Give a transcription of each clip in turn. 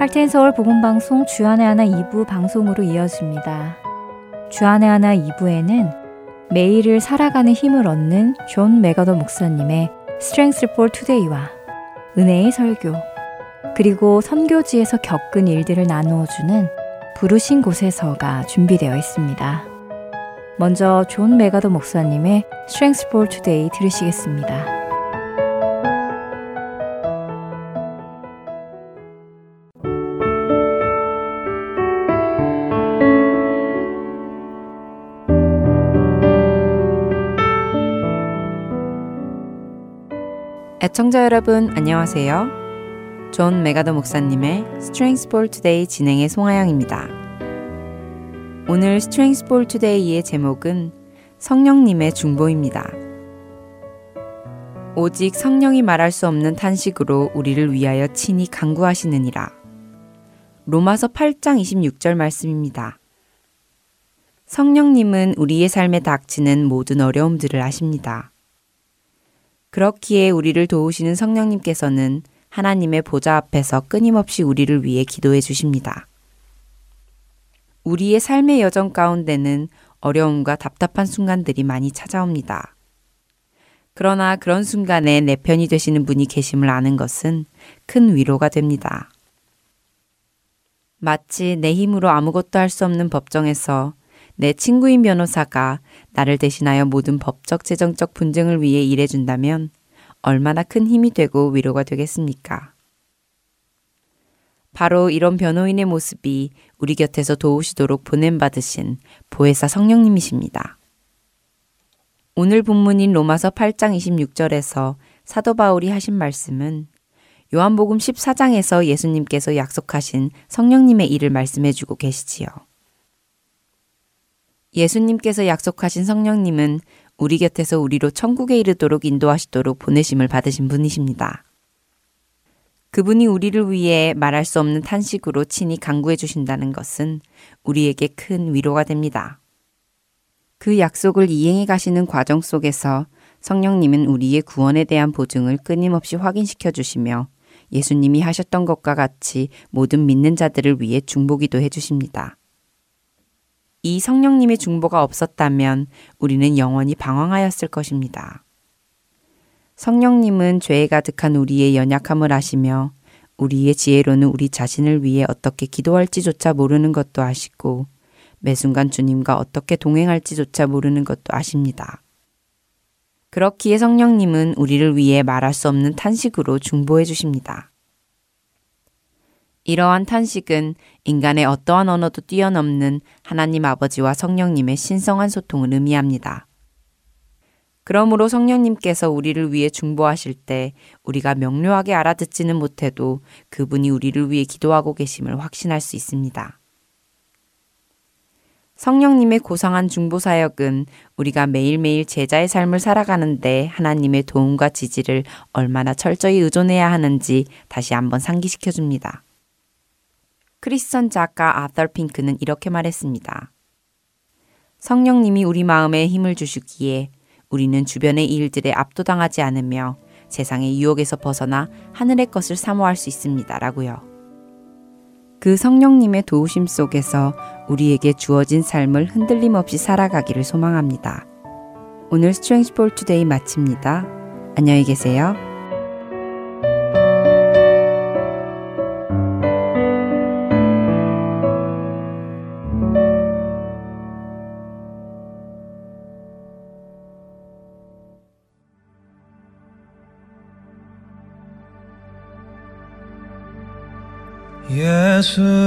할텐 서울 복음 방송 주 안에 하나 2부 방송으로 이어집니다. 주 안에 하나 2부에는 매일을 살아가는 힘을 얻는 존 맥아더 목사님의 Strength for Today와 은혜의 설교 그리고 선교지에서 겪은 일들을 나누어 주는 부르신 곳에서가 준비되어 있습니다. 먼저 존 맥아더 목사님의 Strength for Today 들으시겠습니다. 애청자 여러분 안녕하세요. 존 맥아더 목사님의 Strength for Today 진행의 송하영입니다. 오늘 Strength for Today의 제목은 성령님의 중보입니다. 오직 성령이 말할 수 없는 탄식으로 우리를 위하여 친히 간구하시느니라. 로마서 8장 26절 말씀입니다. 성령님은 우리의 삶에 닥치는 모든 어려움들을 아십니다. 그렇기에 우리를 도우시는 성령님께서는 하나님의 보좌 앞에서 끊임없이 우리를 위해 기도해 주십니다. 우리의 삶의 여정 가운데는 어려움과 답답한 순간들이 많이 찾아옵니다. 그러나 그런 순간에 내 편이 되시는 분이 계심을 아는 것은 큰 위로가 됩니다. 마치 내 힘으로 아무것도 할 수 없는 법정에서 내 친구인 변호사가 나를 대신하여 모든 법적 재정적 분쟁을 위해 일해준다면 얼마나 큰 힘이 되고 위로가 되겠습니까? 바로 이런 변호인의 모습이 우리 곁에서 도우시도록 보냄받으신 보혜사 성령님이십니다. 오늘 본문인 로마서 8장 26절에서 사도 바울이 하신 말씀은 요한복음 14장에서 예수님께서 약속하신 성령님의 일을 말씀해 주고 계시지요. 예수님께서 약속하신 성령님은 우리 곁에서 우리로 천국에 이르도록 인도하시도록 보내심을 받으신 분이십니다. 그분이 우리를 위해 말할 수 없는 탄식으로 친히 강구해 주신다는 것은 우리에게 큰 위로가 됩니다. 그 약속을 이행해 가시는 과정 속에서 성령님은 우리의 구원에 대한 보증을 끊임없이 확인시켜 주시며 예수님이 하셨던 것과 같이 모든 믿는 자들을 위해 중보기도 해 주십니다. 이 성령님의 중보가 없었다면 우리는 영원히 방황하였을 것입니다. 성령님은 죄에 가득한 우리의 연약함을 아시며 우리의 지혜로는 우리 자신을 위해 어떻게 기도할지조차 모르는 것도 아시고 매 순간 주님과 어떻게 동행할지조차 모르는 것도 아십니다. 그렇기에 성령님은 우리를 위해 말할 수 없는 탄식으로 중보해 주십니다. 이러한 탄식은 인간의 어떠한 언어도 뛰어넘는 하나님 아버지와 성령님의 신성한 소통을 의미합니다. 그러므로 성령님께서 우리를 위해 중보하실 때 우리가 명료하게 알아듣지는 못해도 그분이 우리를 위해 기도하고 계심을 확신할 수 있습니다. 성령님의 고상한 중보 사역은 우리가 매일매일 제자의 삶을 살아가는데 하나님의 도움과 지지를 얼마나 철저히 의존해야 하는지 다시 한번 상기시켜 줍니다. 크리스천 작가 아더 핑크는 이렇게 말했습니다. 성령님이 우리 마음에 힘을 주시기에 우리는 주변의 일들에 압도당하지 않으며 세상의 유혹에서 벗어나 하늘의 것을 사모할 수 있습니다. 라고요. 그 성령님의 도우심 속에서 우리에게 주어진 삶을 흔들림 없이 살아가기를 소망합니다. 오늘 스트렝스 볼 투데이 마칩니다. 안녕히 계세요. 예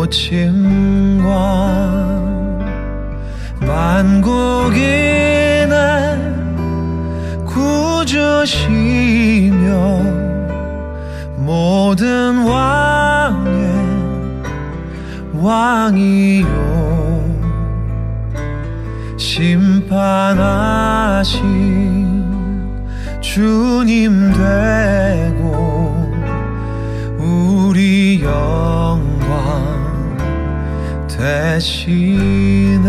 고침과 만국인의 구주시며 모든 왕의 왕이요. 심판하신 주님 되고 우리 영광 대신에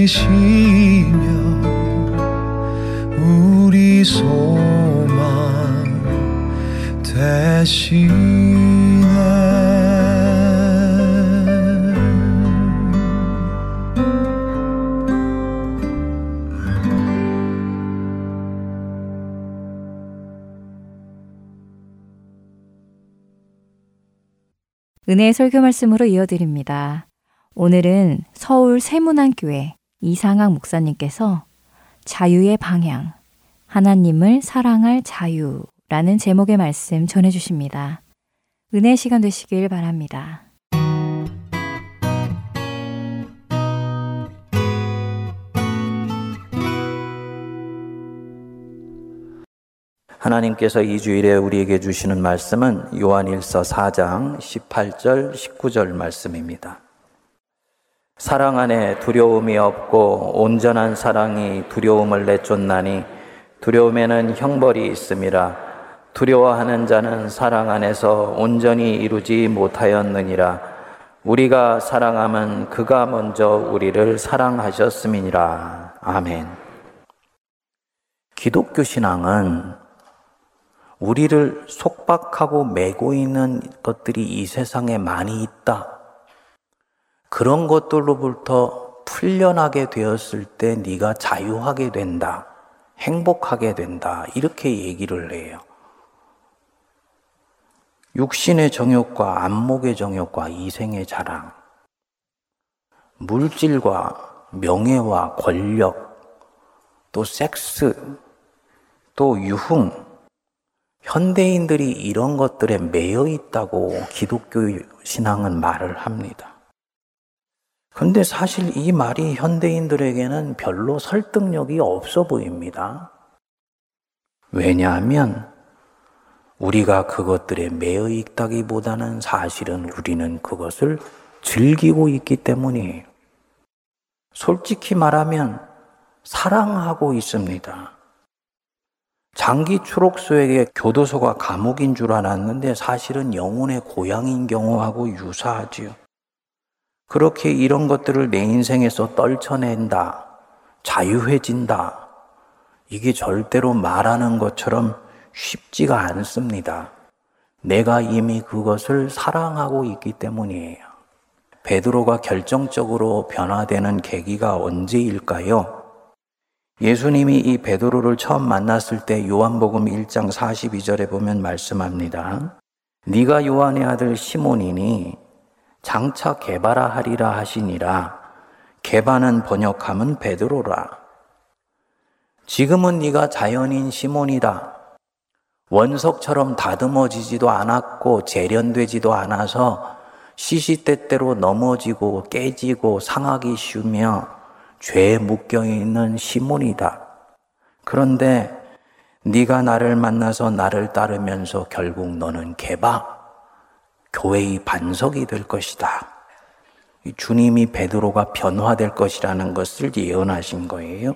빛이시며 우리 소망 대신에 은혜의 설교 말씀으로 이어드립니다. 오늘은 서울 세문안교회 이상학 목사님께서 자유의 방향, 하나님을 사랑할 자유라는 제목의 말씀 전해주십니다. 은혜 시간 되시길 바랍니다. 하나님께서 이 주일에 우리에게 주시는 말씀은 요한일서 4장 18절, 19절 말씀입니다. 사랑 안에 두려움이 없고 온전한 사랑이 두려움을 내쫓나니 두려움에는 형벌이 있음이라 두려워하는 자는 사랑 안에서 온전히 이루지 못하였느니라 우리가 사랑함은 그가 먼저 우리를 사랑하셨음이니라 아멘. 기독교 신앙은 우리를 속박하고 매고 있는 것들이 이 세상에 많이 있다. 그런 것들로부터 풀려나게 되었을 때 네가 자유하게 된다. 행복하게 된다. 이렇게 얘기를 해요. 육신의 정욕과 안목의 정욕과 이생의 자랑, 물질과 명예와 권력, 또 섹스, 또 유흥, 현대인들이 이런 것들에 매여 있다고 기독교 신앙은 말을 합니다. 근데 사실 이 말이 현대인들에게는 별로 설득력이 없어 보입니다. 왜냐하면 우리가 그것들에 매여 있다기보다는 사실은 우리는 그것을 즐기고 있기 때문이에요. 솔직히 말하면 사랑하고 있습니다. 장기 추록소에게 교도소가 감옥인 줄 알았는데 사실은 영혼의 고향인 경우하고 유사하지요. 그렇게 이런 것들을 내 인생에서 떨쳐낸다. 자유해진다. 이게 절대로 말하는 것처럼 쉽지가 않습니다. 내가 이미 그것을 사랑하고 있기 때문이에요. 베드로가 결정적으로 변화되는 계기가 언제일까요? 예수님이 이 베드로를 처음 만났을 때 요한복음 1장 42절에 보면 말씀합니다. 네가 요한의 아들 시몬이니 장차 개바라 하리라 하시니라. 개바는 번역하면 베드로라. 지금은 네가 자연인 시몬이다. 원석처럼 다듬어지지도 않았고 재련되지도 않아서 시시때때로 넘어지고 깨지고 상하기 쉬우며 죄에 묶여 있는 시몬이다. 그런데 네가 나를 만나서 나를 따르면서 결국 너는 개바 교회의 반석이 될 것이다. 주님이 베드로가 변화될 것이라는 것을 예언하신 거예요.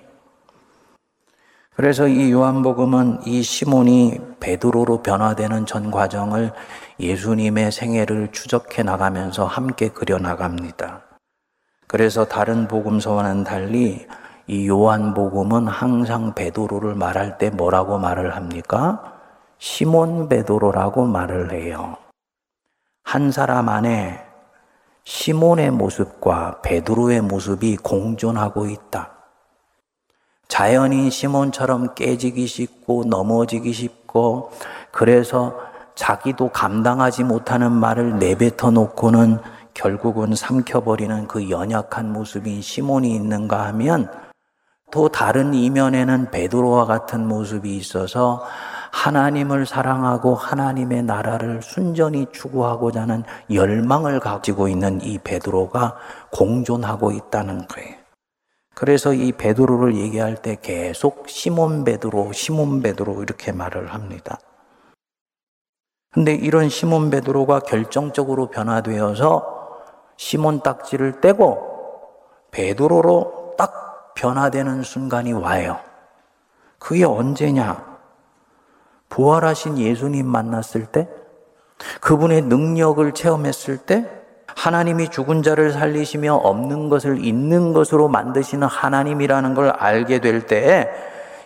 그래서 이 요한복음은 이 시몬이 베드로로 변화되는 전 과정을 예수님의 생애를 추적해 나가면서 함께 그려 나갑니다. 그래서 다른 복음서와는 달리 이 요한복음은 항상 베드로를 말할 때 뭐라고 말을 합니까? 시몬 베드로라고 말을 해요. 한 사람 안에 시몬의 모습과 베드로의 모습이 공존하고 있다. 자연인 시몬처럼 깨지기 쉽고 넘어지기 쉽고 그래서 자기도 감당하지 못하는 말을 내뱉어 놓고는 결국은 삼켜버리는 그 연약한 모습인 시몬이 있는가 하면 또 다른 이면에는 베드로와 같은 모습이 있어서 하나님을 사랑하고 하나님의 나라를 순전히 추구하고자 하는 열망을 가지고 있는 이 베드로가 공존하고 있다는 거예요. 그래서 이 베드로를 얘기할 때 계속 시몬 베드로, 시몬 베드로 이렇게 말을 합니다. 근데 이런 시몬 베드로가 결정적으로 변화되어서 시몬 딱지를 떼고 베드로로 딱 변화되는 순간이 와요. 그게 언제냐? 부활하신 예수님 만났을 때, 그분의 능력을 체험했을 때, 하나님이 죽은 자를 살리시며 없는 것을 있는 것으로 만드시는 하나님이라는 걸 알게 될 때에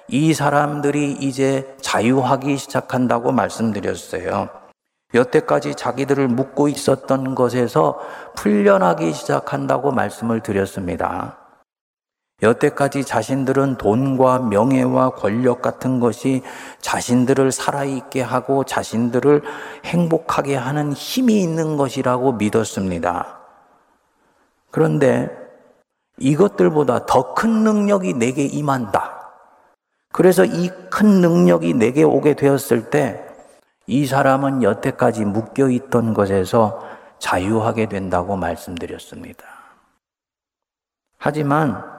이 사람들이 이제 자유하기 시작한다고 말씀드렸어요. 여태까지 자기들을 묶고 있었던 것에서 풀려나기 시작한다고 말씀을 드렸습니다. 여태까지 자신들은 돈과 명예와 권력 같은 것이 자신들을 살아있게 하고 자신들을 행복하게 하는 힘이 있는 것이라고 믿었습니다. 그런데 이것들보다 더 큰 능력이 내게 임한다. 그래서 이 큰 능력이 내게 오게 되었을 때 이 사람은 여태까지 묶여 있던 것에서 자유하게 된다고 말씀드렸습니다. 하지만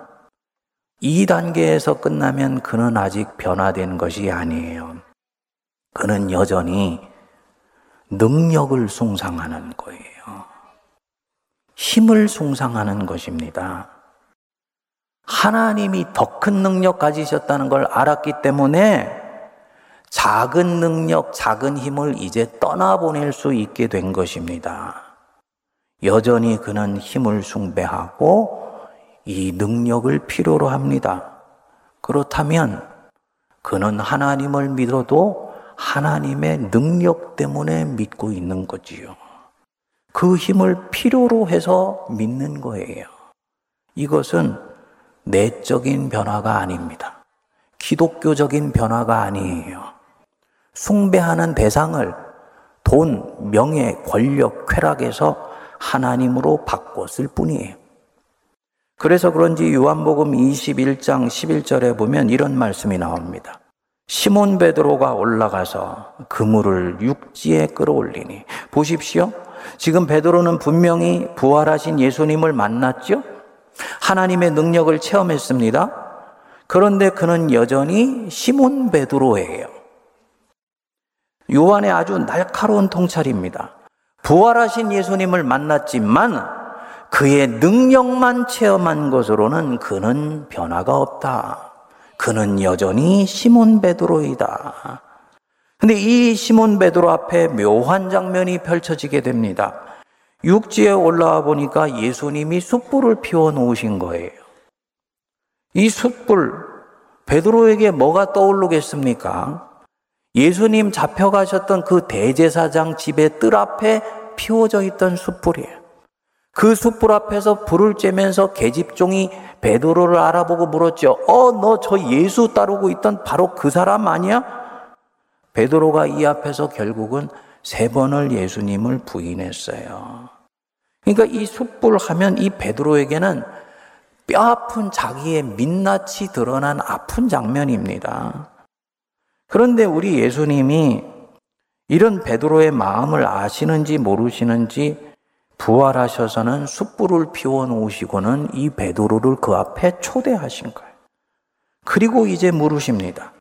이 단계에서 끝나면 그는 아직 변화된 것이 아니에요. 그는 여전히 능력을 숭상하는 거예요. 힘을 숭상하는 것입니다. 하나님이 더 큰 능력 가지셨다는 걸 알았기 때문에 작은 능력, 작은 힘을 이제 떠나보낼 수 있게 된 것입니다. 여전히 그는 힘을 숭배하고 이 능력을 필요로 합니다. 그렇다면 그는 하나님을 믿어도 하나님의 능력 때문에 믿고 있는 거지요. 그 힘을 필요로 해서 믿는 거예요. 이것은 내적인 변화가 아닙니다. 기독교적인 변화가 아니에요. 숭배하는 대상을 돈, 명예, 권력, 쾌락에서 하나님으로 바꿨을 뿐이에요. 그래서 그런지 요한복음 21장 11절에 보면 이런 말씀이 나옵니다. 시몬 베드로가 올라가서 그물을 육지에 끌어올리니 보십시오. 지금 베드로는 분명히 부활하신 예수님을 만났죠. 하나님의 능력을 체험했습니다. 그런데 그는 여전히 시몬 베드로예요. 요한의 아주 날카로운 통찰입니다. 부활하신 예수님을 만났지만 그의 능력만 체험한 것으로는 그는 변화가 없다. 그는 여전히 시몬 베드로이다. 근데 이 시몬 베드로 앞에 묘한 장면이 펼쳐지게 됩니다. 육지에 올라와 보니까 예수님이 숯불을 피워 놓으신 거예요. 이 숯불, 베드로에게 뭐가 떠오르겠습니까? 예수님 잡혀가셨던 그 대제사장 집의 뜰 앞에 피워져 있던 숯불이에요. 그 숯불 앞에서 불을 쬐면서 계집종이 베드로를 알아보고 물었죠. 어, 너 저 예수 따르고 있던 바로 그 사람 아니야? 베드로가 이 앞에서 결국은 세 번을 예수님을 부인했어요. 그러니까 이 숯불 하면 이 베드로에게는 뼈 아픈 자기의 민낯이 드러난 아픈 장면입니다. 그런데 우리 예수님이 이런 베드로의 마음을 아시는지 모르시는지 부활하셔서는 숯불을 피워 놓으시고는 이 베드로를 그 앞에 초대하신 거예요. 그리고 이제 물으십니다.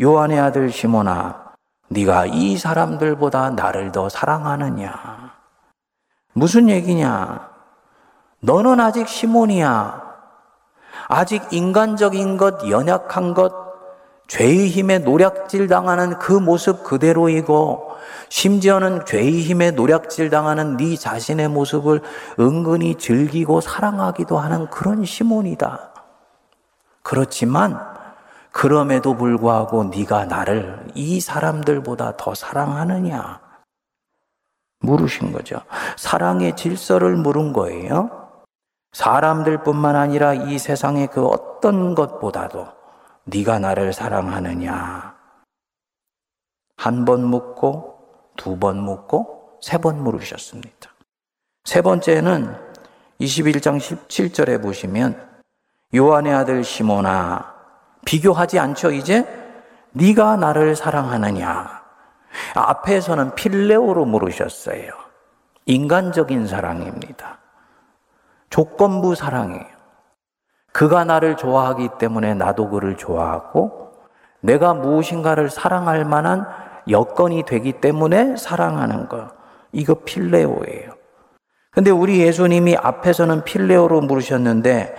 요한의 아들 시몬아, 네가 이 사람들보다 나를 더 사랑하느냐? 무슨 얘기냐? 너는 아직 시몬이야. 아직 인간적인 것, 연약한 것, 죄의 힘에 노략질 당하는 그 모습 그대로이고, 심지어는 죄의 힘에 노략질 당하는 네 자신의 모습을 은근히 즐기고 사랑하기도 하는 그런 시몬이다. 그렇지만 그럼에도 불구하고 네가 나를 이 사람들보다 더 사랑하느냐? 물으신 거죠. 사랑의 질서를 물은 거예요. 사람들뿐만 아니라 이 세상의 그 어떤 것보다도 네가 나를 사랑하느냐? 한 번 묻고 두 번 묻고 세 번 물으셨습니다. 세 번째는 21장 17절에 보시면 요한의 아들 시모나 비교하지 않죠 이제 네가 나를 사랑하느냐 앞에서는 필레오로 물으셨어요. 인간적인 사랑입니다. 조건부 사랑이에요. 그가 나를 좋아하기 때문에 나도 그를 좋아하고 내가 무엇인가를 사랑할 만한 여건이 되기 때문에 사랑하는 거. 이거 필레오예요. 근데 우리 예수님이 앞에서는 필레오로 물으셨는데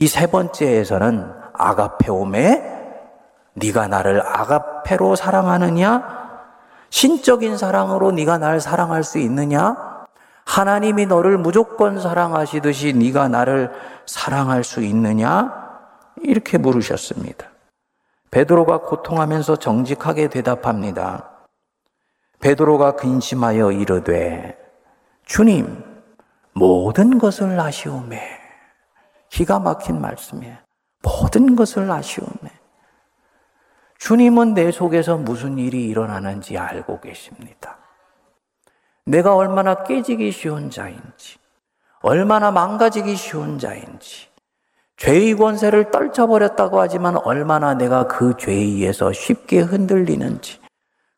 이 세 번째에서는 아가페오메 네가 나를 아가페로 사랑하느냐? 신적인 사랑으로 네가 날 사랑할 수 있느냐? 하나님이 너를 무조건 사랑하시듯이 네가 나를 사랑할 수 있느냐? 이렇게 물으셨습니다. 베드로가 고통하면서 정직하게 대답합니다. 베드로가 근심하여 이르되 주님 모든 것을 아시오매 기가 막힌 말씀이에요. 모든 것을 아시오매 주님은 내 속에서 무슨 일이 일어나는지 알고 계십니다. 내가 얼마나 깨지기 쉬운 자인지, 얼마나 망가지기 쉬운 자인지, 죄의 권세를 떨쳐버렸다고 하지만 얼마나 내가 그 죄에 의해서 쉽게 흔들리는지,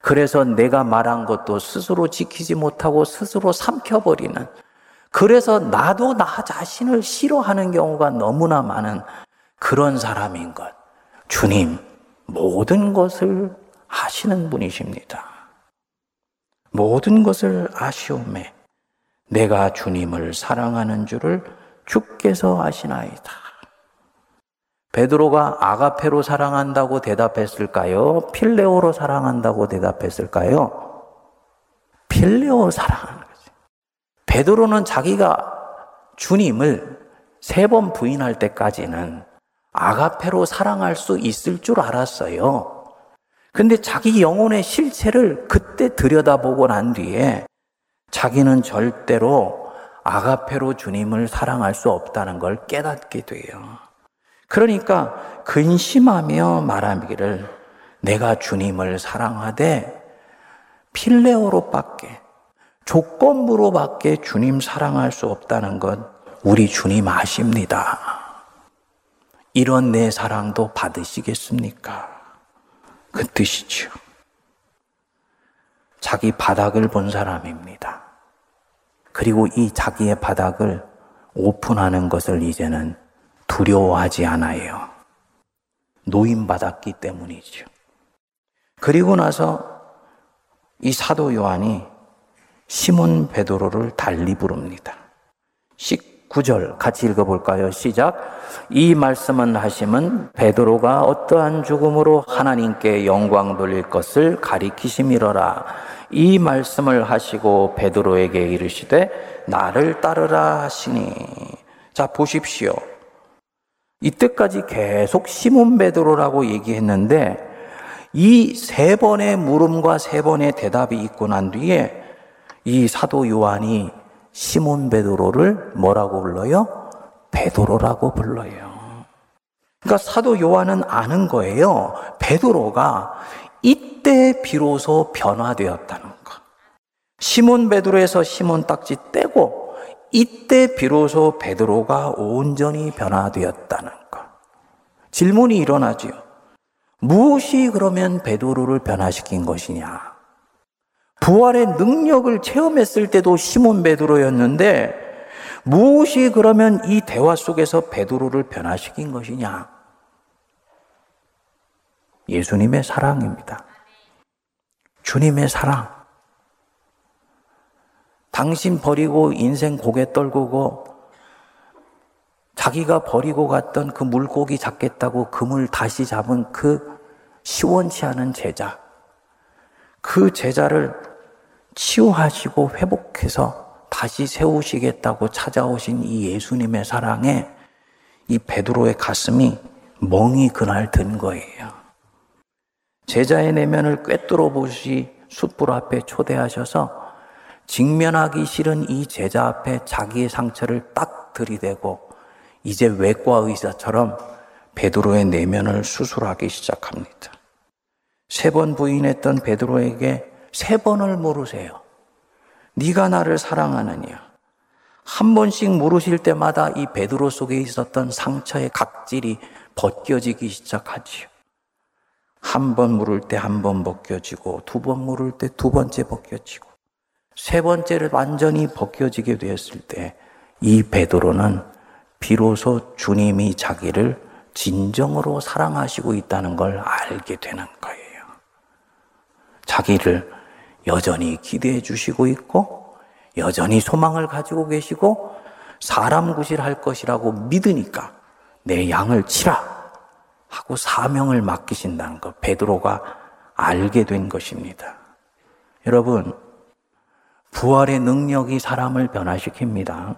그래서 내가 말한 것도 스스로 지키지 못하고 스스로 삼켜버리는, 그래서 나도 나 자신을 싫어하는 경우가 너무나 많은 그런 사람인 것. 주님, 모든 것을 아시는 분이십니다. 모든 것을 아시오매 내가 주님을 사랑하는 줄을 주께서 아시나이다. 베드로가 아가페로 사랑한다고 대답했을까요? 필레오로 사랑한다고 대답했을까요? 필레오 사랑하는 거지. 베드로는 자기가 주님을 세 번 부인할 때까지는 아가페로 사랑할 수 있을 줄 알았어요. 근데 자기 영혼의 실체를 그때 들여다보고 난 뒤에 자기는 절대로 아가페로 주님을 사랑할 수 없다는 걸 깨닫게 돼요. 그러니까 근심하며 말하기를 내가 주님을 사랑하되 필레오로밖에 조건부로밖에 주님 사랑할 수 없다는 것 우리 주님 아십니다. 이런 내 사랑도 받으시겠습니까? 그 뜻이죠. 자기 바닥을 본 사람입니다. 그리고 이 자기의 바닥을 오픈하는 것을 이제는 두려워하지 않아요. 노임받았기 때문이죠. 그리고 나서 이 사도 요한이 시몬 베드로를 달리 부릅니다. 9절 같이 읽어볼까요? 시작. 이 말씀은 하심은 베드로가 어떠한 죽음으로 하나님께 영광 돌릴 것을 가리키심이러라. 이 말씀을 하시고 베드로에게 이르시되 나를 따르라 하시니. 자, 보십시오. 이때까지 계속 시몬 베드로라고 얘기했는데 이 세 번의 물음과 세 번의 대답이 있고 난 뒤에 이 사도 요한이 시몬 베드로를 뭐라고 불러요? 베드로라고 불러요. 그러니까 사도 요한은 아는 거예요. 베드로가 이때 비로소 변화되었다는 거. 시몬 베드로에서 시몬 딱지 떼고 이때 비로소 베드로가 온전히 변화되었다는 거. 질문이 일어나지요. 무엇이 그러면 베드로를 변화시킨 것이냐? 부활의 능력을 체험했을 때도 시몬 베드로였는데 무엇이 그러면 이 대화 속에서 베드로를 변화시킨 것이냐? 예수님의 사랑입니다. 주님의 사랑. 당신 버리고 인생 고개 떨구고 자기가 버리고 갔던 그 물고기 잡겠다고 금을 다시 잡은 그 시원치 않은 제자. 그 제자를 치유하시고 회복해서 다시 세우시겠다고 찾아오신 이 예수님의 사랑에 이 베드로의 가슴이 멍이 그날 든 거예요. 제자의 내면을 꿰뚫어 보시 숯불 앞에 초대하셔서 직면하기 싫은 이 제자 앞에 자기의 상처를 딱 들이대고 이제 외과 의사처럼 베드로의 내면을 수술하기 시작합니다. 세 번 부인했던 베드로에게 세 번을 물으세요. 네가 나를 사랑하느냐? 한 번씩 물으실 때마다 이 베드로 속에 있었던 상처의 각질이 벗겨지기 시작하지요. 한 번 물을 때 한 번 벗겨지고 두 번 물을 때 두 번째 벗겨지고 세 번째를 완전히 벗겨지게 되었을 때 이 베드로는 비로소 주님이 자기를 진정으로 사랑하시고 있다는 걸 알게 되는 거예요. 자기를 여전히 기대해 주시고 있고 여전히 소망을 가지고 계시고 사람 구실할 것이라고 믿으니까 내 양을 치라 하고 사명을 맡기신다는 것 베드로가 알게 된 것입니다. 여러분 부활의 능력이 사람을 변화시킵니다.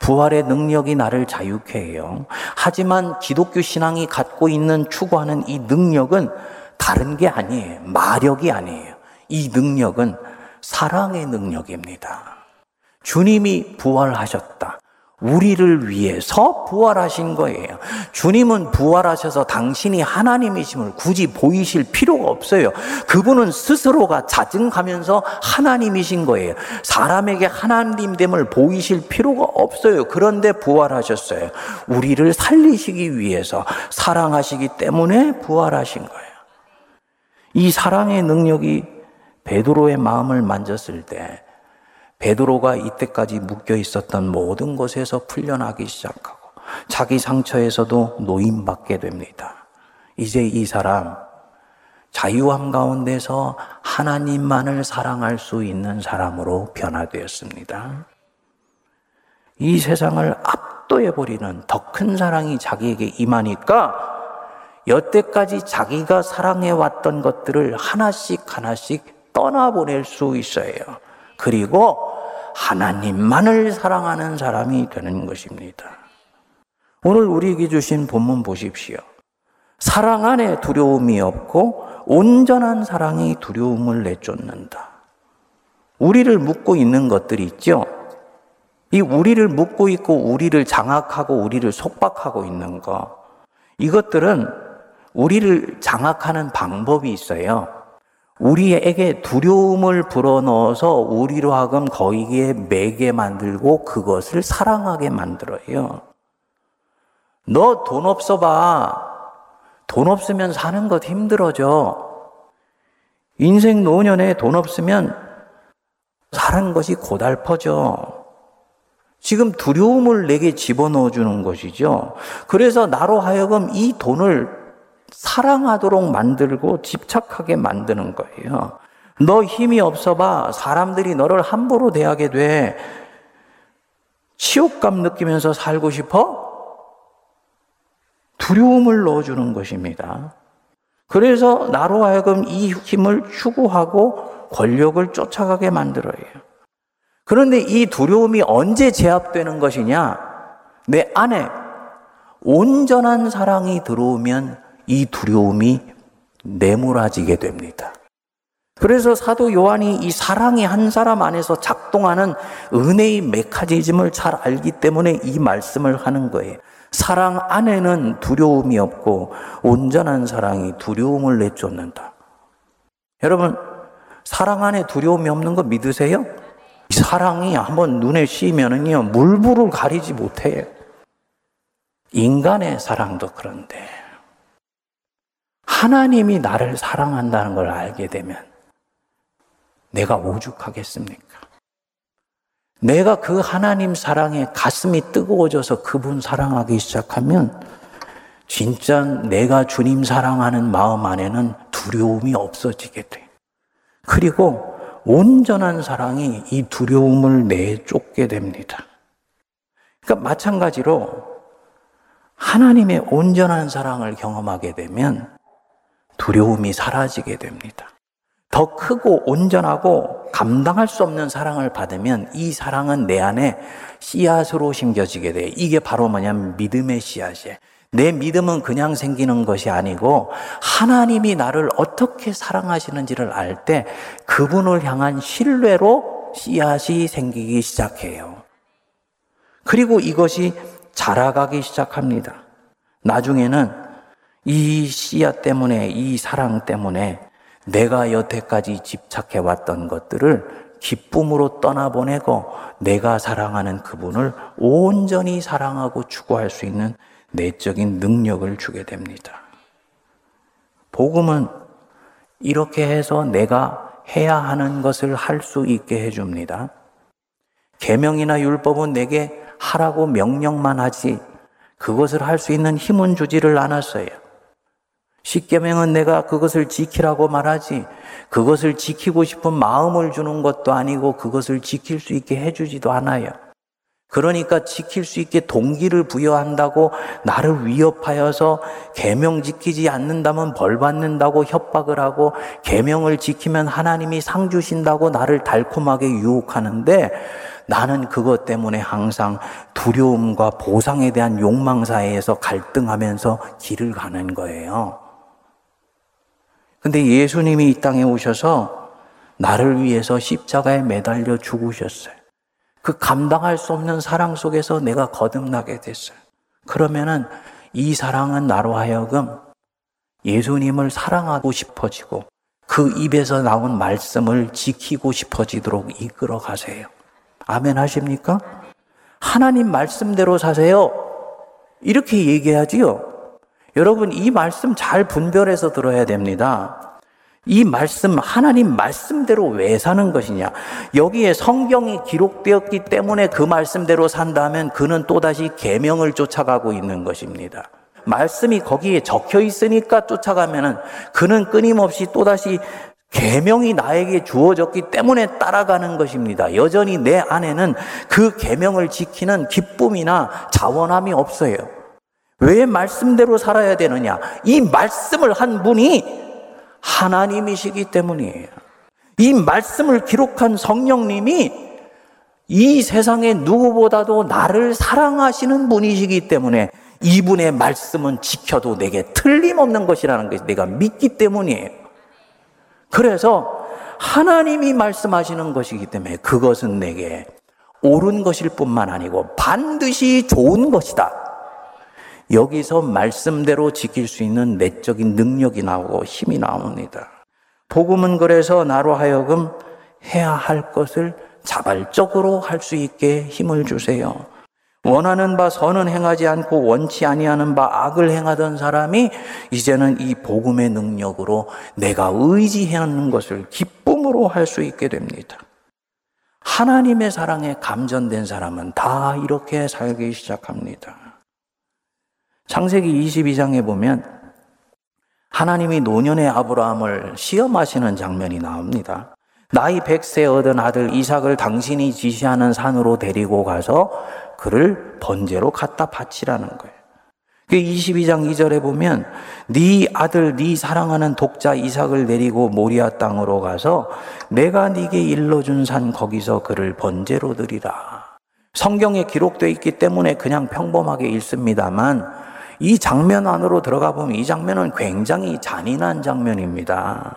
부활의 능력이 나를 자유케 해요. 하지만 기독교 신앙이 갖고 있는 추구하는 이 능력은 다른 게 아니에요. 마력이 아니에요. 이 능력은 사랑의 능력입니다. 주님이 부활하셨다. 우리를 위해서 부활하신 거예요. 주님은 부활하셔서 당신이 하나님이심을 굳이 보이실 필요가 없어요. 그분은 스스로가 자증하면서 하나님이신 거예요. 사람에게 하나님됨을 보이실 필요가 없어요. 그런데 부활하셨어요. 우리를 살리시기 위해서 사랑하시기 때문에 부활하신 거예요. 이 사랑의 능력이 베드로의 마음을 만졌을 때 베드로가 이때까지 묶여 있었던 모든 것에서 풀려나기 시작하고 자기 상처에서도 노임받게 됩니다. 이제 이 사람 자유함 가운데서 하나님만을 사랑할 수 있는 사람으로 변화되었습니다. 이 세상을 압도해버리는 더 큰 사랑이 자기에게 임하니까 여태까지 자기가 사랑해왔던 것들을 하나씩 하나씩 떠나보낼 수 있어요. 그리고 하나님만을 사랑하는 사람이 되는 것입니다. 오늘 우리에게 주신 본문 보십시오. 사랑 안에 두려움이 없고 온전한 사랑이 두려움을 내쫓는다. 우리를 묶고 있는 것들이 있죠. 이 우리를 묶고 있고 우리를 장악하고 우리를 속박하고 있는 거. 이것들은 우리를 장악하는 방법이 있어요. 우리에게 두려움을 불어넣어서 우리로 하금 거기에 매게 만들고 그것을 사랑하게 만들어요. 너 돈 없어 봐. 돈 없으면 사는 것 힘들어져. 인생 노년에 돈 없으면 사는 것이 고달퍼져. 지금 두려움을 내게 집어넣어 주는 것이죠. 그래서 나로 하여금 이 돈을 사랑하도록 만들고 집착하게 만드는 거예요. 너 힘이 없어 봐. 사람들이 너를 함부로 대하게 돼. 치욕감 느끼면서 살고 싶어? 두려움을 넣어주는 것입니다. 그래서 나로 하여금 이 힘을 추구하고 권력을 쫓아가게 만들어요. 그런데 이 두려움이 언제 제압되는 것이냐? 내 안에 온전한 사랑이 들어오면 이 두려움이 내몰아지게 됩니다. 그래서 사도 요한이 이 사랑이 한 사람 안에서 작동하는 은혜의 메커니즘을 잘 알기 때문에 이 말씀을 하는 거예요. 사랑 안에는 두려움이 없고 온전한 사랑이 두려움을 내쫓는다. 여러분, 사랑 안에 두려움이 없는 거 믿으세요? 이 사랑이 한번 눈에 씌면은요, 물불을 가리지 못해요. 인간의 사랑도 그런데, 하나님이 나를 사랑한다는 걸 알게 되면, 내가 오죽하겠습니까? 내가 그 하나님 사랑에 가슴이 뜨거워져서 그분 사랑하기 시작하면 진짜 내가 주님 사랑하는 마음 안에는 두려움이 없어지게 돼. 그리고 온전한 사랑이 이 두려움을 내쫓게 됩니다. 그러니까 마찬가지로 하나님의 온전한 사랑을 경험하게 되면 두려움이 사라지게 됩니다. 더 크고 온전하고 감당할 수 없는 사랑을 받으면 이 사랑은 내 안에 씨앗으로 심겨지게 돼. 이게 바로 뭐냐면 믿음의 씨앗이에요. 내 믿음은 그냥 생기는 것이 아니고 하나님이 나를 어떻게 사랑하시는지를 알 때 그분을 향한 신뢰로 씨앗이 생기기 시작해요. 그리고 이것이 자라가기 시작합니다. 나중에는 이 씨앗 때문에, 이 사랑 때문에 내가 여태까지 집착해 왔던 것들을 기쁨으로 떠나보내고 내가 사랑하는 그분을 온전히 사랑하고 추구할 수 있는 내적인 능력을 주게 됩니다. 복음은 이렇게 해서 내가 해야 하는 것을 할 수 있게 해줍니다. 계명이나 율법은 내게 하라고 명령만 하지 그것을 할 수 있는 힘은 주지를 않았어요. 십계명은 내가 그것을 지키라고 말하지 그것을 지키고 싶은 마음을 주는 것도 아니고 그것을 지킬 수 있게 해주지도 않아요. 그러니까 지킬 수 있게 동기를 부여한다고 나를 위협하여서 계명 지키지 않는다면 벌 받는다고 협박을 하고 계명을 지키면 하나님이 상 주신다고 나를 달콤하게 유혹하는데 나는 그것 때문에 항상 두려움과 보상에 대한 욕망 사이에서 갈등하면서 길을 가는 거예요. 근데 예수님이 이 땅에 오셔서 나를 위해서 십자가에 매달려 죽으셨어요. 그 감당할 수 없는 사랑 속에서 내가 거듭나게 됐어요. 그러면은 이 사랑은 나로 하여금 예수님을 사랑하고 싶어지고 그 입에서 나온 말씀을 지키고 싶어지도록 이끌어 가세요. 아멘 하십니까? 하나님 말씀대로 사세요. 이렇게 얘기하지요. 여러분, 이 말씀 잘 분별해서 들어야 됩니다. 이 말씀, 하나님 말씀대로 왜 사는 것이냐? 여기에 성경이 기록되었기 때문에 그 말씀대로 산다면 그는 또다시 계명을 쫓아가고 있는 것입니다. 말씀이 거기에 적혀 있으니까 쫓아가면은 그는 끊임없이 또다시 계명이 나에게 주어졌기 때문에 따라가는 것입니다. 여전히 내 안에는 그 계명을 지키는 기쁨이나 자원함이 없어요. 왜 말씀대로 살아야 되느냐? 이 말씀을 한 분이 하나님이시기 때문이에요. 이 말씀을 기록한 성령님이 이 세상의 누구보다도 나를 사랑하시는 분이시기 때문에 이분의 말씀은 지켜도 내게 틀림없는 것이라는 것을 내가 믿기 때문이에요. 그래서 하나님이 말씀하시는 것이기 때문에 그것은 내게 옳은 것일 뿐만 아니고 반드시 좋은 것이다. 여기서 말씀대로 지킬 수 있는 내적인 능력이 나오고 힘이 나옵니다. 복음은 그래서 나로 하여금 해야 할 것을 자발적으로 할 수 있게 힘을 주세요. 원하는 바 선은 행하지 않고 원치 아니하는 바 악을 행하던 사람이 이제는 이 복음의 능력으로 내가 의지하는 것을 기쁨으로 할 수 있게 됩니다. 하나님의 사랑에 감전된 사람은 다 이렇게 살기 시작합니다. 창세기 22장에 보면 하나님이 노년의 아브라함을 시험하시는 장면이 나옵니다. 나이 100세 얻은 아들 이삭을 당신이 지시하는 산으로 데리고 가서 그를 번제로 갖다 바치라는 거예요. 22장 그 2절에 보면 네 아들 네 사랑하는 독자 이삭을 내리고 모리아 땅으로 가서 내가 네게 일러준 산 거기서 그를 번제로 드리라. 성경에 기록되어 있기 때문에 그냥 평범하게 읽습니다만 이 장면 안으로 들어가 보면 이 장면은 굉장히 잔인한 장면입니다.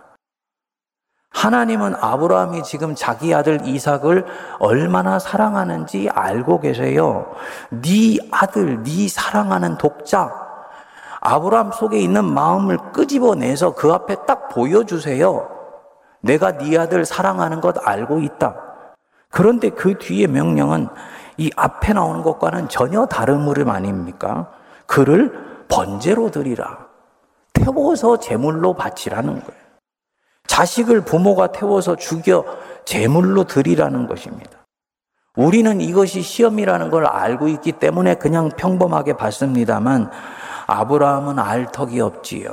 하나님은 아브라함이 지금 자기 아들 이삭을 얼마나 사랑하는지 알고 계세요. 네 아들, 네 사랑하는 독자 아브라함 속에 있는 마음을 끄집어내서 그 앞에 딱 보여주세요. 내가 네 아들 사랑하는 것 알고 있다. 그런데 그 뒤에 명령은 이 앞에 나오는 것과는 전혀 다른 물음 아닙니까? 그를 번제로 드리라. 태워서 제물로 바치라는 거예요. 자식을 부모가 태워서 죽여 제물로 드리라는 것입니다. 우리는 이것이 시험이라는 걸 알고 있기 때문에 그냥 평범하게 봤습니다만 아브라함은 알 턱이 없지요.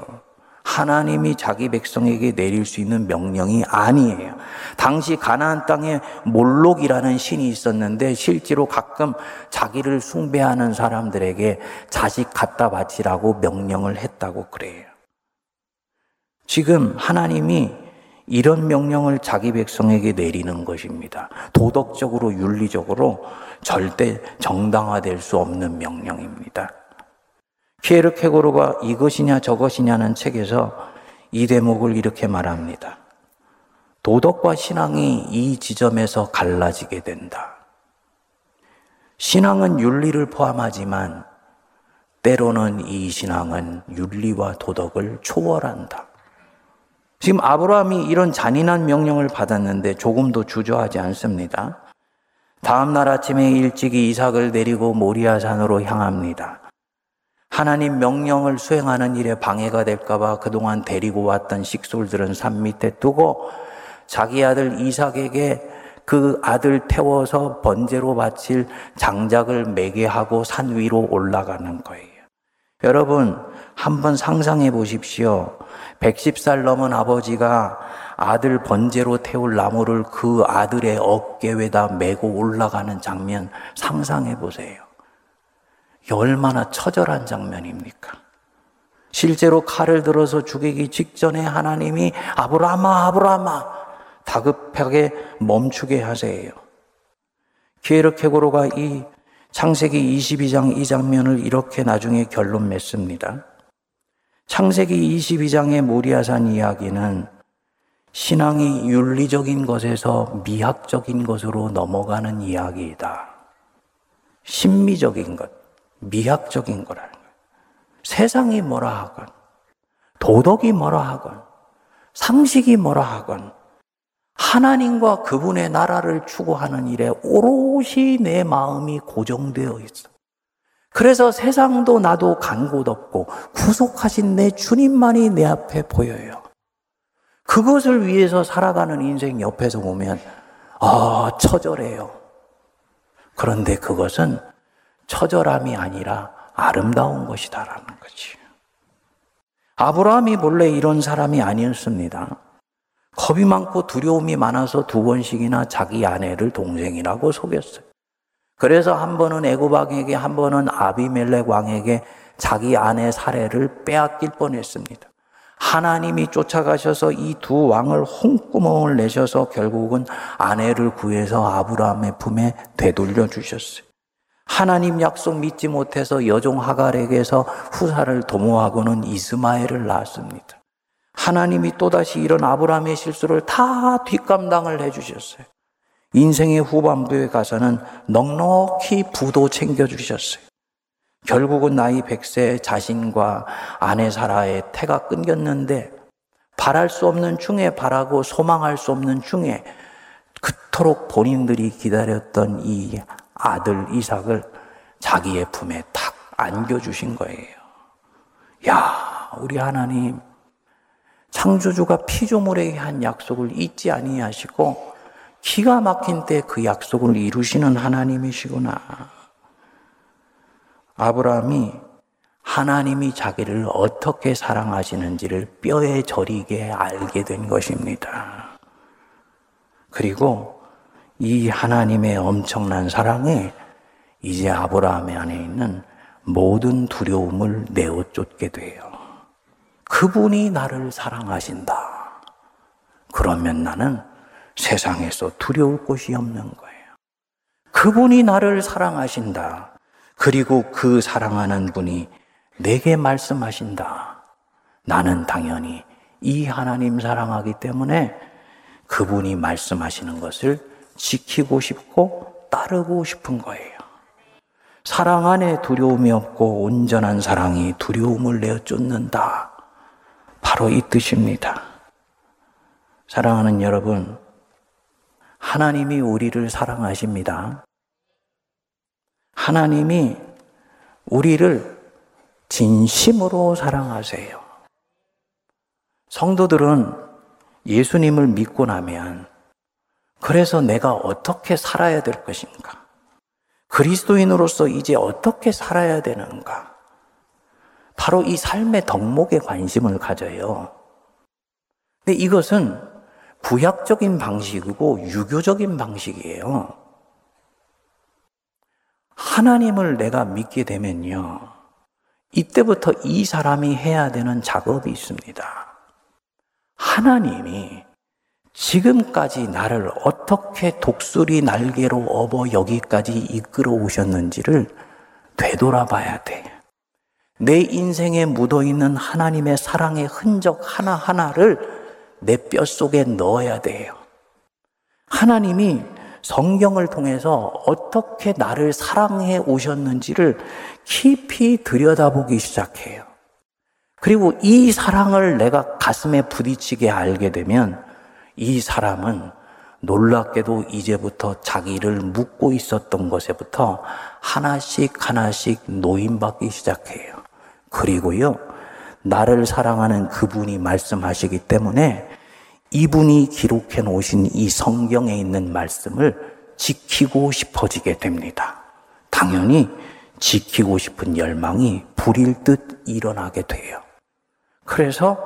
하나님이 자기 백성에게 내릴 수 있는 명령이 아니에요. 당시 가나안 땅에 몰록이라는 신이 있었는데 실제로 가끔 자기를 숭배하는 사람들에게 자식 갖다 바치라고 명령을 했다고 그래요. 지금 하나님이 이런 명령을 자기 백성에게 내리는 것입니다. 도덕적으로 윤리적으로 절대 정당화될 수 없는 명령입니다. 피에르 케고르가 이것이냐 저것이냐는 책에서 이 대목을 이렇게 말합니다. 도덕과 신앙이 이 지점에서 갈라지게 된다. 신앙은 윤리를 포함하지만 때로는 이 신앙은 윤리와 도덕을 초월한다. 지금 아브라함이 이런 잔인한 명령을 받았는데 조금도 주저하지 않습니다. 다음 날 아침에 일찍이 이삭을 데리고 모리아 산으로 향합니다. 하나님 명령을 수행하는 일에 방해가 될까봐 그동안 데리고 왔던 식솔들은 산 밑에 두고 자기 아들 이삭에게 그 아들 태워서 번제로 바칠 장작을 매게 하고 산 위로 올라가는 거예요. 여러분, 한번 상상해 보십시오. 110살 넘은 아버지가 아들 번제로 태울 나무를 그 아들의 어깨에다 메고 올라가는 장면 상상해 보세요. 얼마나 처절한 장면입니까? 실제로 칼을 들어서 죽이기 직전에 하나님이 아브라마 아브라마 다급하게 멈추게 하세요. 기에르케고로가 이 창세기 22장 이 장면을 이렇게 나중에 결론 맺습니다. 창세기 22장의 모리아산 이야기는 신앙이 윤리적인 것에서 미학적인 것으로 넘어가는 이야기이다. 신미적인 것, 미학적인 거라는 거예요. 세상이 뭐라 하건, 도덕이 뭐라 하건, 상식이 뭐라 하건, 하나님과 그분의 나라를 추구하는 일에 오롯이 내 마음이 고정되어 있어. 그래서 세상도 나도 간곳 없고 구속하신 내 주님만이 내 앞에 보여요. 그것을 위해서 살아가는 인생 옆에서 보면 아 처절해요. 그런데 그것은 처절함이 아니라 아름다운 것이다라는 거지. 아브라함이 본래 이런 사람이 아니었습니다. 겁이 많고 두려움이 많아서 두 번씩이나 자기 아내를 동생이라고 속였어요. 그래서 한 번은 애굽 왕에게 한 번은 아비멜렉 왕에게 자기 아내 사례를 빼앗길 뻔했습니다. 하나님이 쫓아가셔서 이 두 왕을 홍구멍을 내셔서 결국은 아내를 구해서 아브라함의 품에 되돌려 주셨어요. 하나님 약속 믿지 못해서 여종 하갈에게서 후사를 도모하고는 이스마엘을 낳았습니다. 하나님이 또다시 이런 아브라함의 실수를 다 뒷감당을 해주셨어요. 인생의 후반부에 가서는 넉넉히 부도 챙겨주셨어요. 결국은 나이 100세 자신과 아내 사라의 태가 끊겼는데 바랄 수 없는 중에 바라고 소망할 수 없는 중에 그토록 본인들이 기다렸던 이 아들 이삭을 자기의 품에 탁 안겨주신 거예요. 야, 우리 하나님, 창조주가 피조물에게 한 약속을 잊지 아니하시고 기가 막힌 때 그 약속을 이루시는 하나님이시구나. 아브라함이 하나님이 자기를 어떻게 사랑하시는지를 뼈에 저리게 알게 된 것입니다. 그리고 이 하나님의 엄청난 사랑에 이제 아브라함의 안에 있는 모든 두려움을 내어 쫓게 돼요. 그분이 나를 사랑하신다. 그러면 나는 세상에서 두려울 곳이 없는 거예요. 그분이 나를 사랑하신다. 그리고 그 사랑하는 분이 내게 말씀하신다. 나는 당연히 이 하나님 사랑하기 때문에 그분이 말씀하시는 것을 지키고 싶고 따르고 싶은 거예요. 사랑 안에 두려움이 없고 온전한 사랑이 두려움을 내어 쫓는다. 바로 이 뜻입니다. 사랑하는 여러분, 하나님이 우리를 사랑하십니다. 하나님이 우리를 진심으로 사랑하세요. 성도들은 예수님을 믿고 나면 그래서 내가 어떻게 살아야 될 것인가? 그리스도인으로서 이제 어떻게 살아야 되는가? 바로 이 삶의 덕목에 관심을 가져요. 근데 이것은 구약적인 방식이고 유교적인 방식이에요. 하나님을 내가 믿게 되면요. 이때부터 이 사람이 해야 되는 작업이 있습니다. 하나님이 지금까지 나를 어떻게 독수리 날개로 업어 여기까지 이끌어 오셨는지를 되돌아봐야 돼. 내 인생에 묻어 있는 하나님의 사랑의 흔적 하나하나를 내 뼛속에 넣어야 돼요. 하나님이 성경을 통해서 어떻게 나를 사랑해 오셨는지를 깊이 들여다보기 시작해요. 그리고 이 사랑을 내가 가슴에 부딪히게 알게 되면 이 사람은 놀랍게도 이제부터 자기를 묻고 있었던 것에부터 하나씩 하나씩 노인받기 시작해요. 그리고요, 나를 사랑하는 그분이 말씀하시기 때문에 이분이 기록해 놓으신 이 성경에 있는 말씀을 지키고 싶어지게 됩니다. 당연히 지키고 싶은 열망이 불일 듯 일어나게 돼요. 그래서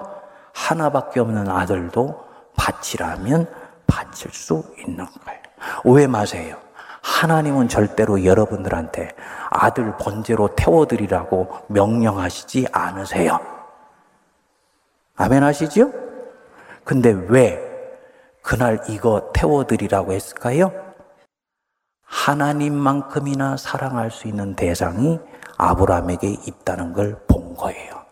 하나밖에 없는 아들도 바치라면 바칠 수 있는 거예요. 오해 마세요. 하나님은 절대로 여러분들한테 아들 번제로 태워드리라고 명령하시지 않으세요. 아멘 하시죠? 근데 왜 그날 이거 태워드리라고 했을까요? 하나님만큼이나 사랑할 수 있는 대상이 아브라함에게 있다는 걸 본 거예요.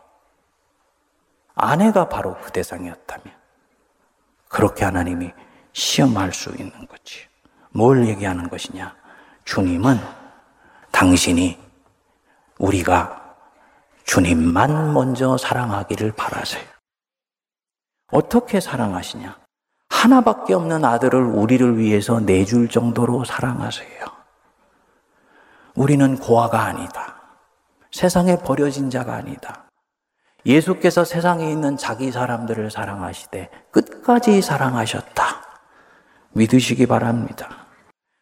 아내가 바로 그 대상이었다면 그렇게 하나님이 시험할 수 있는 거지. 뭘 얘기하는 것이냐? 주님은 당신이 우리가 주님만 먼저 사랑하기를 바라세요. 어떻게 사랑하시냐? 하나밖에 없는 아들을 우리를 위해서 내줄 정도로 사랑하세요. 우리는 고아가 아니다. 세상에 버려진 자가 아니다. 예수께서 세상에 있는 자기 사람들을 사랑하시되 끝까지 사랑하셨다. 믿으시기 바랍니다.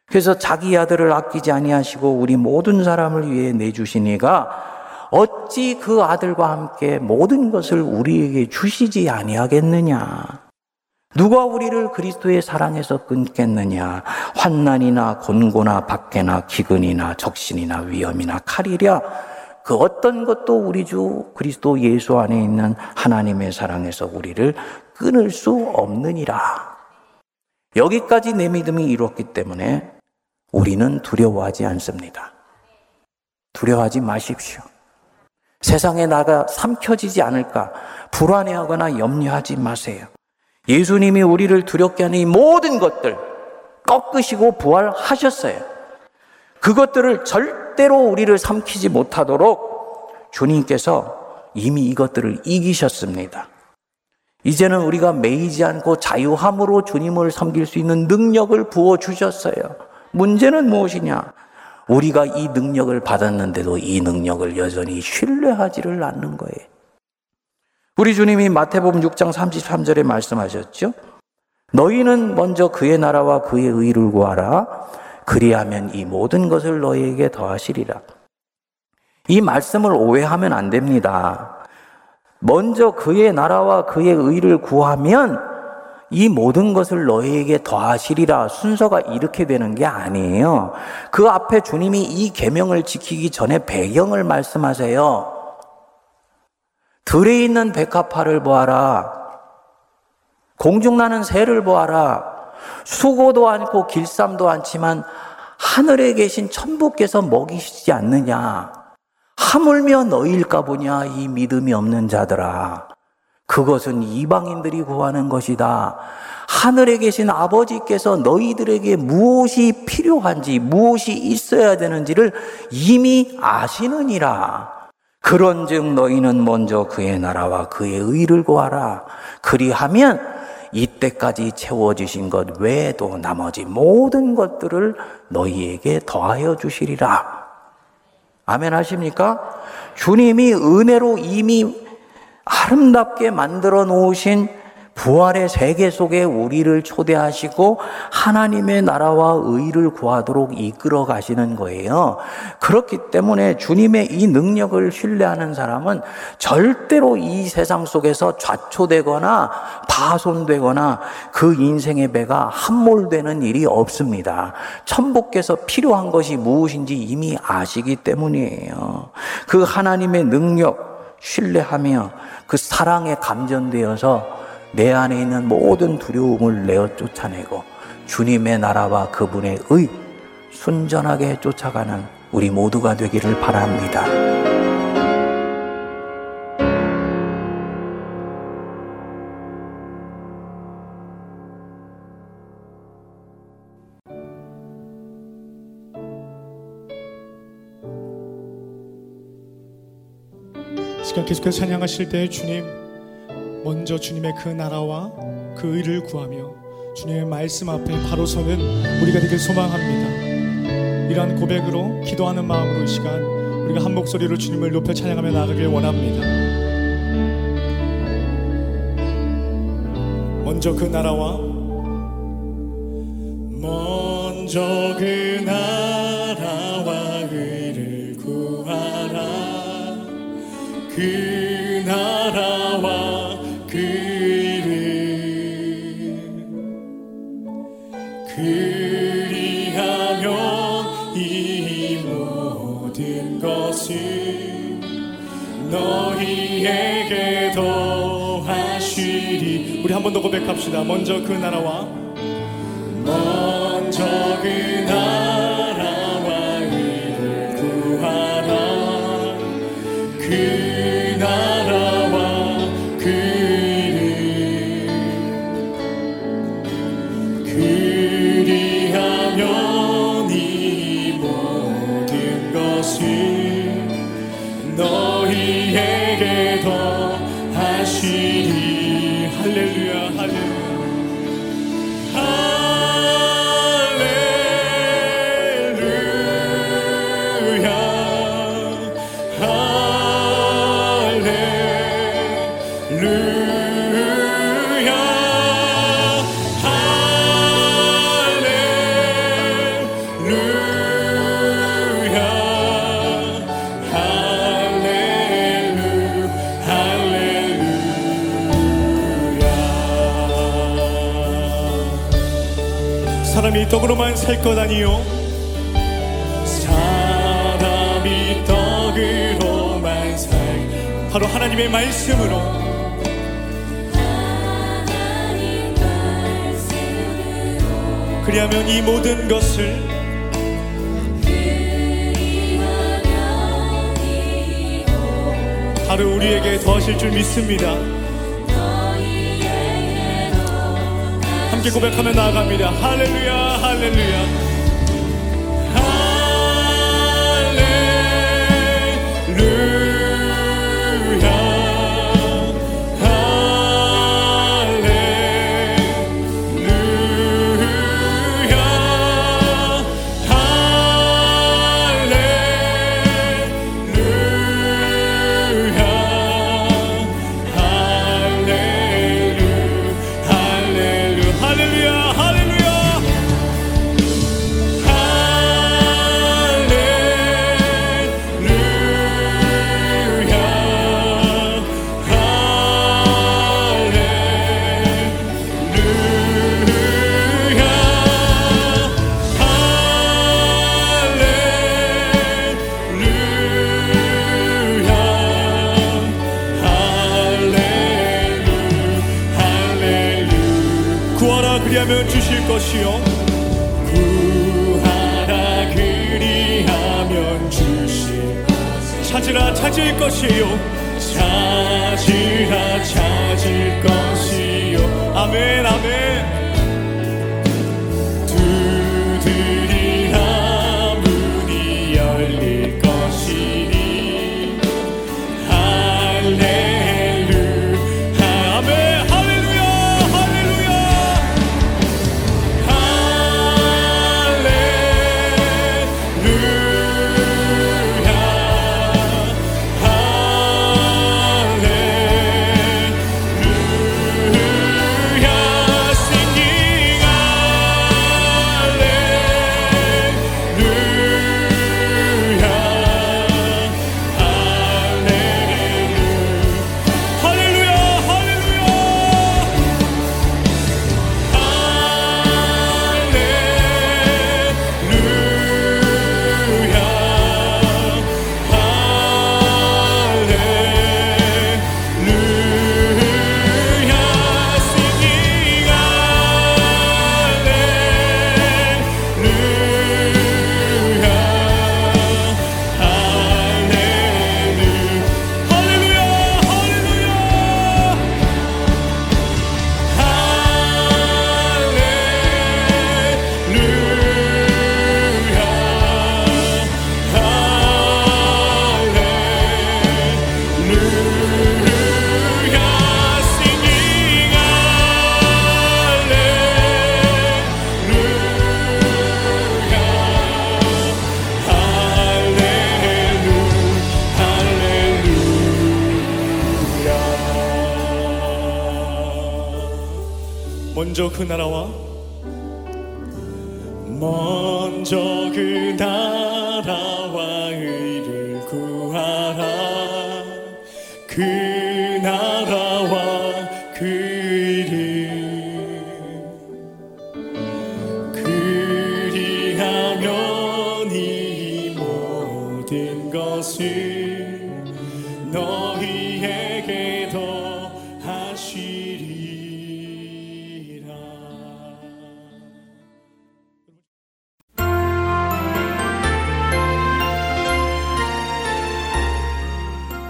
그래서 자기 아들을 아끼지 아니하시고 우리 모든 사람을 위해 내주시니가 어찌 그 아들과 함께 모든 것을 우리에게 주시지 아니하겠느냐? 누가 우리를 그리스도의 사랑에서 끊겠느냐? 환난이나 곤고나 박해나 기근이나 적신이나 위험이나 칼이랴 그 어떤 것도 우리 주 그리스도 예수 안에 있는 하나님의 사랑에서 우리를 끊을 수 없느니라. 여기까지 내 믿음이 이뤘기 때문에 우리는 두려워하지 않습니다. 두려워하지 마십시오. 세상에 나가 삼켜지지 않을까 불안해하거나 염려하지 마세요. 예수님이 우리를 두렵게 하는 이 모든 것들 꺾으시고 부활하셨어요. 그것들을 절대로 우리를 삼키지 못하도록 주님께서 이미 이것들을 이기셨습니다. 이제는 우리가 매이지 않고 자유함으로 주님을 섬길 수 있는 능력을 부어 주셨어요. 문제는 무엇이냐? 우리가 이 능력을 받았는데도 이 능력을 여전히 신뢰하지를 않는 거예요. 우리 주님이 마태복음 6장 33절에 말씀하셨죠? 너희는 먼저 그의 나라와 그의 의를 구하라. 그리하면 이 모든 것을 너희에게 더하시리라. 이 말씀을 오해하면 안 됩니다. 먼저 그의 나라와 그의 의를 구하면 이 모든 것을 너희에게 더하시리라 순서가 이렇게 되는 게 아니에요. 그 앞에 주님이 이 계명을 지키기 전에 배경을 말씀하세요. 들에 있는 백합화를 보아라. 공중 나는 새를 보아라. 수고도 않고 길쌈도 않지만 하늘에 계신 천부께서 먹이시지 않느냐. 하물며 너희일까 보냐 이 믿음이 없는 자들아. 그것은 이방인들이 구하는 것이다. 하늘에 계신 아버지께서 너희들에게 무엇이 필요한지, 무엇이 있어야 되는지를 이미 아시느니라. 그런 즉 너희는 먼저 그의 나라와 그의 의를 구하라. 그리하면 이때까지 채워주신 것 외에도 나머지 모든 것들을 너희에게 더하여 주시리라. 아멘 하십니까? 주님이 은혜로 이미 아름답게 만들어 놓으신 부활의 세계 속에 우리를 초대하시고 하나님의 나라와 의를 구하도록 이끌어 가시는 거예요. 그렇기 때문에 주님의 이 능력을 신뢰하는 사람은 절대로 이 세상 속에서 좌초되거나 파손되거나 그 인생의 배가 함몰되는 일이 없습니다. 천복께서 필요한 것이 무엇인지 이미 아시기 때문이에요. 그 하나님의 능력 신뢰하며 그 사랑에 감전되어서 내 안에 있는 모든 두려움을 내어 쫓아내고 주님의 나라와 그분의 의 순전하게 쫓아가는 우리 모두가 되기를 바랍니다. 계속해서 찬양하실 때 주님 먼저 주님의 그 나라와 그 의를 구하며 주님의 말씀 앞에 바로 서는 우리가 되길 소망합니다. 이러한 고백으로 기도하는 마음으로 이 시간 우리가 한 목소리로 주님을 높여 찬양하며 나가길 원합니다. 먼저 그 나라와 먼저 우리 한 번 더 고백합시다. 먼저 그 나라와 떡으로만 살 것 아니요 사람이 떡으로만 살 바로 하나님의 말씀으로 그리하면 이 모든 것을 바로 우리에게 더하실 줄 믿습니다. 함께 고백하며 나아갑니다. 할렐루야, 할렐루야. 찾을 것이요. 찾으라 찾을 것이요. 아멘 아멘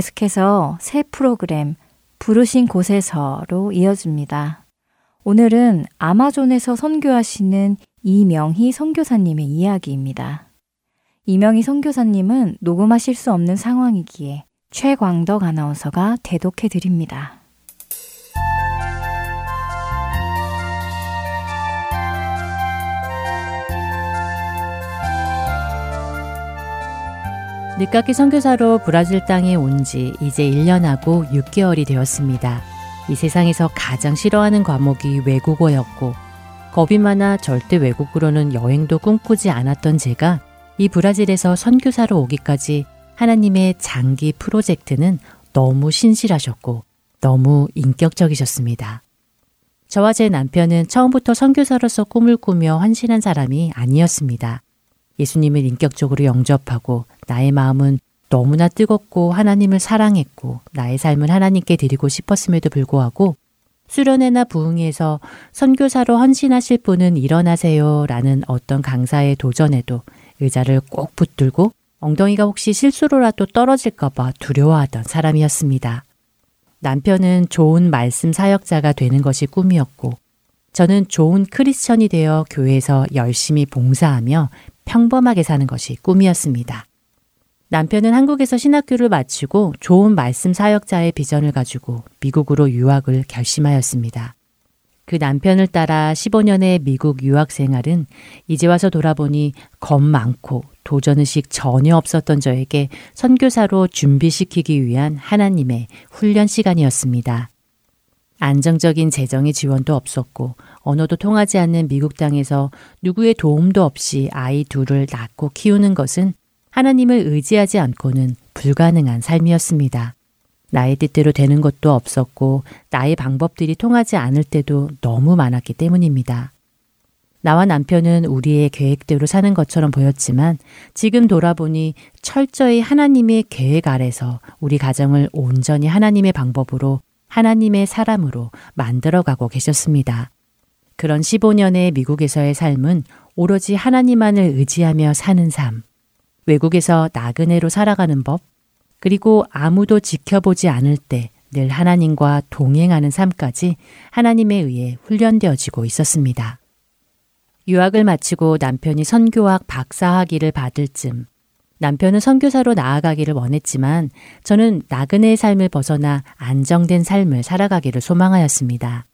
계속해서 새 프로그램 부르신 곳에서로 이어집니다. 오늘은 아마존에서 선교하시는 이명희 선교사님의 이야기입니다. 이명희 선교사님은 녹음하실 수 없는 상황이기에 최광덕 아나운서가 대독해 드립니다. 늦깎이 선교사로 브라질 땅에 온 지 이제 1년하고 6개월이 되었습니다. 이 세상에서 가장 싫어하는 과목이 외국어였고 겁이 많아 절대 외국으로는 여행도 꿈꾸지 않았던 제가 이 브라질에서 선교사로 오기까지 하나님의 장기 프로젝트는 너무 신실하셨고 너무 인격적이셨습니다. 저와 제 남편은 처음부터 선교사로서 꿈을 꾸며 환신한 사람이 아니었습니다. 예수님을 인격적으로 영접하고 나의 마음은 너무나 뜨겁고 하나님을 사랑했고 나의 삶을 하나님께 드리고 싶었음에도 불구하고 수련회나 부흥회에서 선교사로 헌신하실 분은 일어나세요 라는 어떤 강사의 도전에도 의자를 꼭 붙들고 엉덩이가 혹시 실수로라도 떨어질까봐 두려워하던 사람이었습니다. 남편은 좋은 말씀 사역자가 되는 것이 꿈이었고 저는 좋은 크리스천이 되어 교회에서 열심히 봉사하며 평범하게 사는 것이 꿈이었습니다. 남편은 한국에서 신학교를 마치고 좋은 말씀 사역자의 비전을 가지고 미국으로 유학을 결심하였습니다. 그 남편을 따라 15년의 미국 유학 생활은 이제 와서 돌아보니 겁 많고 도전의식 전혀 없었던 저에게 선교사로 준비시키기 위한 하나님의 훈련 시간이었습니다. 안정적인 재정의 지원도 없었고 언어도 통하지 않는 미국 땅에서 누구의 도움도 없이 아이 둘을 낳고 키우는 것은 하나님을 의지하지 않고는 불가능한 삶이었습니다. 나의 뜻대로 되는 것도 없었고 나의 방법들이 통하지 않을 때도 너무 많았기 때문입니다. 나와 남편은 우리의 계획대로 사는 것처럼 보였지만 지금 돌아보니 철저히 하나님의 계획 아래서 우리 가정을 온전히 하나님의 방법으로 하나님의 사람으로 만들어가고 계셨습니다. 그런 15년의 미국에서의 삶은 오로지 하나님만을 의지하며 사는 삶, 외국에서 나그네로 살아가는 법, 그리고 아무도 지켜보지 않을 때 늘 하나님과 동행하는 삶까지 하나님에 의해 훈련되어지고 있었습니다. 유학을 마치고 남편이 선교학 박사학위를 받을 즈음 남편은 선교사로 나아가기를 원했지만 저는 나그네의 삶을 벗어나 안정된 삶을 살아가기를 소망하였습니다.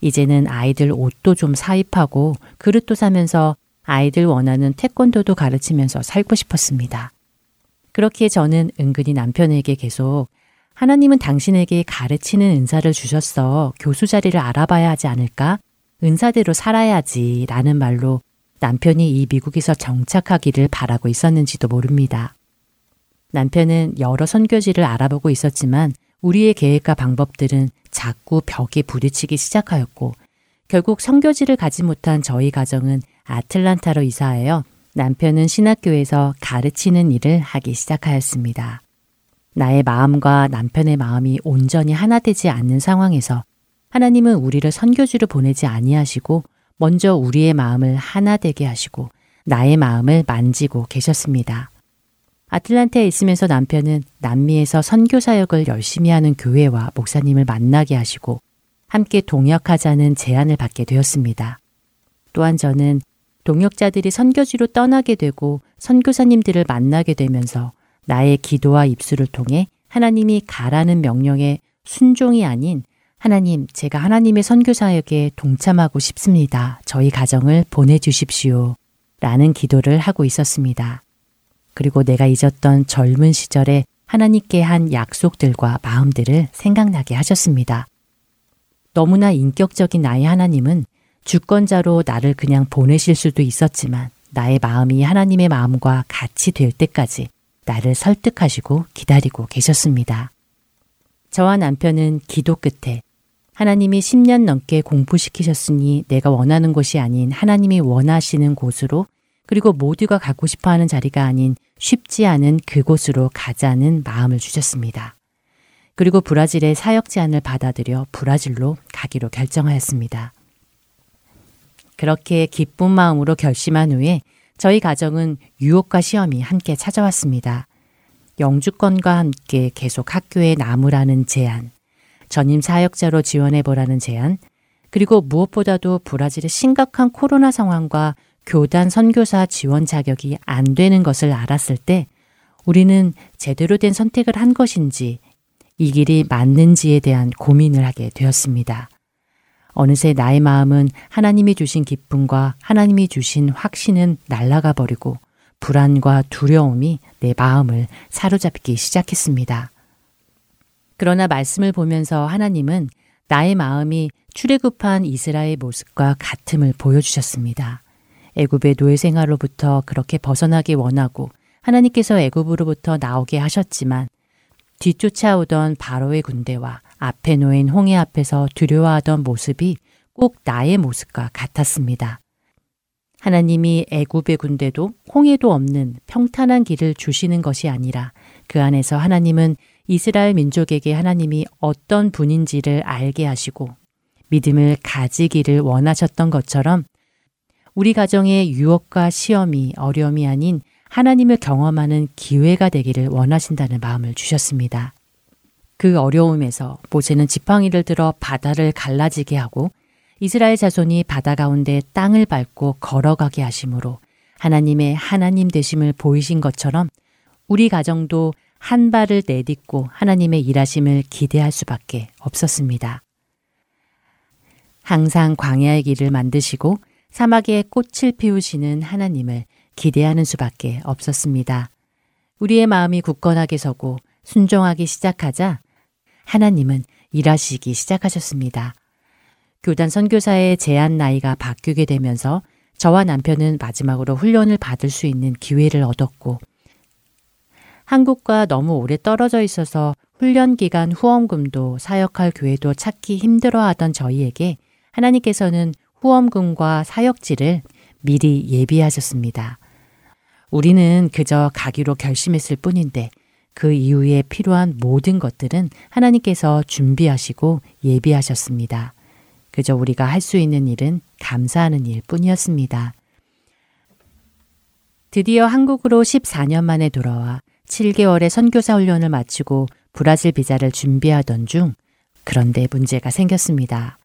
이제는 아이들 옷도 좀 사입하고 그릇도 사면서 아이들 원하는 태권도도 가르치면서 살고 싶었습니다. 그렇기에 저는 은근히 남편에게 계속 하나님은 당신에게 가르치는 은사를 주셨어. 교수 자리를 알아봐야 하지 않을까? 은사대로 살아야지. 라는 말로 남편이 이 미국에서 정착하기를 바라고 있었는지도 모릅니다. 남편은 여러 선교지를 알아보고 있었지만 우리의 계획과 방법들은 자꾸 벽에 부딪히기 시작하였고 결국 선교지를 가지 못한 저희 가정은 아틀란타로 이사하여 남편은 신학교에서 가르치는 일을 하기 시작하였습니다. 나의 마음과 남편의 마음이 온전히 하나 되지 않는 상황에서 하나님은 우리를 선교지로 보내지 아니하시고 먼저 우리의 마음을 하나 되게 하시고 나의 마음을 만지고 계셨습니다. 아틀란타에 있으면서 남편은 남미에서 선교 사역을 열심히 하는 교회와 목사님을 만나게 하시고 함께 동역하자는 제안을 받게 되었습니다. 또한 저는 동역자들이 선교지로 떠나게 되고 선교사님들을 만나게 되면서 나의 기도와 입술을 통해 하나님이 가라는 명령에 순종이 아닌 하나님, 제가 하나님의 선교사역에 동참하고 싶습니다. 저희 가정을 보내주십시오. 라는 기도를 하고 있었습니다. 그리고 내가 잊었던 젊은 시절에 하나님께 한 약속들과 마음들을 생각나게 하셨습니다. 너무나 인격적인 나의 하나님은 주권자로 나를 그냥 보내실 수도 있었지만 나의 마음이 하나님의 마음과 같이 될 때까지 나를 설득하시고 기다리고 계셨습니다. 저와 남편은 기도 끝에 하나님이 10년 넘게 공부시키셨으니 내가 원하는 곳이 아닌 하나님이 원하시는 곳으로 그리고 모두가 가고 싶어 하는 자리가 아닌 쉽지 않은 그곳으로 가자는 마음을 주셨습니다. 그리고 브라질의 사역 제안을 받아들여 브라질로 가기로 결정하였습니다. 그렇게 기쁜 마음으로 결심한 후에 저희 가정은 유혹과 시험이 함께 찾아왔습니다. 영주권과 함께 계속 학교에 남으라는 제안, 전임 사역자로 지원해 보라는 제안, 그리고 무엇보다도 브라질의 심각한 코로나 상황과 교단 선교사 지원 자격이 안 되는 것을 알았을 때 우리는 제대로 된 선택을 한 것인지 이 길이 맞는지에 대한 고민을 하게 되었습니다. 어느새 나의 마음은 하나님이 주신 기쁨과 하나님이 주신 확신은 날아가 버리고 불안과 두려움이 내 마음을 사로잡기 시작했습니다. 그러나 말씀을 보면서 하나님은 나의 마음이 출애굽한 이스라엘 모습과 같음을 보여주셨습니다. 애굽의 노예 생활로부터 그렇게 벗어나기 원하고 하나님께서 애굽으로부터 나오게 하셨지만 뒤쫓아오던 바로의 군대와 앞에 놓인 홍해 앞에서 두려워하던 모습이 꼭 나의 모습과 같았습니다. 하나님이 애굽의 군대도 홍해도 없는 평탄한 길을 주시는 것이 아니라 그 안에서 하나님은 이스라엘 민족에게 하나님이 어떤 분인지를 알게 하시고 믿음을 가지기를 원하셨던 것처럼 우리 가정의 유혹과 시험이 어려움이 아닌 하나님을 경험하는 기회가 되기를 원하신다는 마음을 주셨습니다. 그 어려움에서 모세는 지팡이를 들어 바다를 갈라지게 하고 이스라엘 자손이 바다 가운데 땅을 밟고 걸어가게 하심으로 하나님의 하나님 되심을 보이신 것처럼 우리 가정도 한 발을 내딛고 하나님의 일하심을 기대할 수밖에 없었습니다. 항상 광야의 길을 만드시고 사막에 꽃을 피우시는 하나님을 기대하는 수밖에 없었습니다. 우리의 마음이 굳건하게 서고 순종하기 시작하자 하나님은 일하시기 시작하셨습니다. 교단 선교사의 제한 나이가 바뀌게 되면서 저와 남편은 마지막으로 훈련을 받을 수 있는 기회를 얻었고 한국과 너무 오래 떨어져 있어서 훈련 기간 후원금도 사역할 교회도 찾기 힘들어 하던 저희에게 하나님께서는 후원금과 사역지를 미리 예비하셨습니다. 우리는 그저 가기로 결심했을 뿐인데 그 이후에 필요한 모든 것들은 하나님께서 준비하시고 예비하셨습니다. 그저 우리가 할 수 있는 일은 감사하는 일 뿐이었습니다. 드디어 한국으로 14년 만에 돌아와 7개월의 선교사 훈련을 마치고 브라질 비자를 준비하던 중 그런데 문제가 생겼습니다.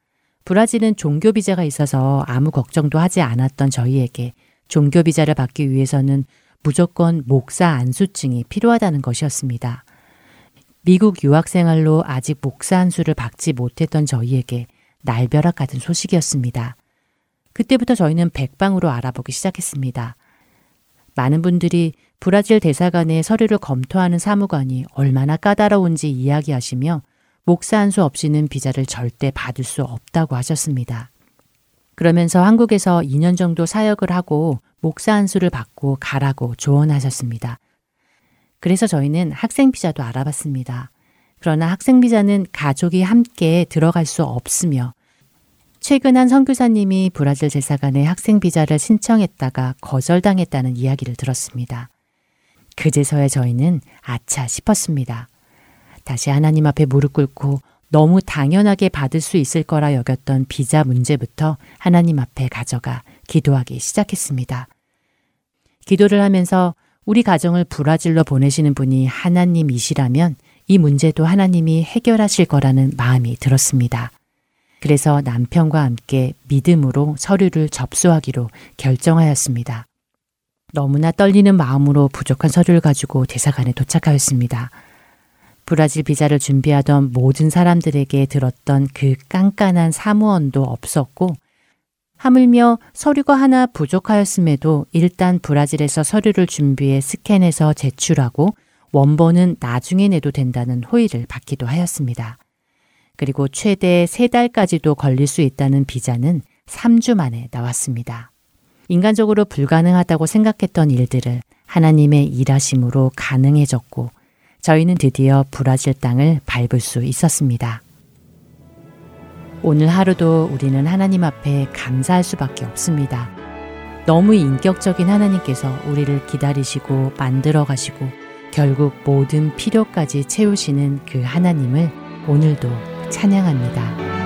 브라질은 종교 비자가 있어서 아무 걱정도 하지 않았던 저희에게 종교 비자를 받기 위해서는 무조건 목사 안수증이 필요하다는 것이었습니다. 미국 유학 생활로 아직 목사 안수를 받지 못했던 저희에게 날벼락 같은 소식이었습니다. 그때부터 저희는 백방으로 알아보기 시작했습니다. 많은 분들이 브라질 대사관의 서류를 검토하는 사무관이 얼마나 까다로운지 이야기하시며 목사 한 수 없이는 비자를 절대 받을 수 없다고 하셨습니다. 그러면서 한국에서 2년 정도 사역을 하고 목사 한 수를 받고 가라고 조언하셨습니다. 그래서 저희는 학생 비자도 알아봤습니다. 그러나 학생 비자는 가족이 함께 들어갈 수 없으며 최근 한 선교사님이 브라질 대사관에 학생 비자를 신청했다가 거절당했다는 이야기를 들었습니다. 그제서야 저희는 아차 싶었습니다. 다시 하나님 앞에 무릎 꿇고 너무 당연하게 받을 수 있을 거라 여겼던 비자 문제부터 하나님 앞에 가져가 기도하기 시작했습니다. 기도를 하면서 우리 가정을 브라질로 보내시는 분이 하나님이시라면 이 문제도 하나님이 해결하실 거라는 마음이 들었습니다. 그래서 남편과 함께 믿음으로 서류를 접수하기로 결정하였습니다. 너무나 떨리는 마음으로 부족한 서류를 가지고 대사관에 도착하였습니다. 브라질 비자를 준비하던 모든 사람들에게 들었던 그 깐깐한 사무원도 없었고 하물며 서류가 하나 부족하였음에도 일단 브라질에서 서류를 준비해 스캔해서 제출하고 원본은 나중에 내도 된다는 호의를 받기도 하였습니다. 그리고 최대 3달까지도 걸릴 수 있다는 비자는 3주 만에 나왔습니다. 인간적으로 불가능하다고 생각했던 일들을 하나님의 일하심으로 가능해졌고 저희는 드디어 브라질 땅을 밟을 수 있었습니다. 오늘 하루도 우리는 하나님 앞에 감사할 수밖에 없습니다. 너무 인격적인 하나님께서 우리를 기다리시고 만들어 가시고 결국 모든 필요까지 채우시는 그 하나님을 오늘도 찬양합니다.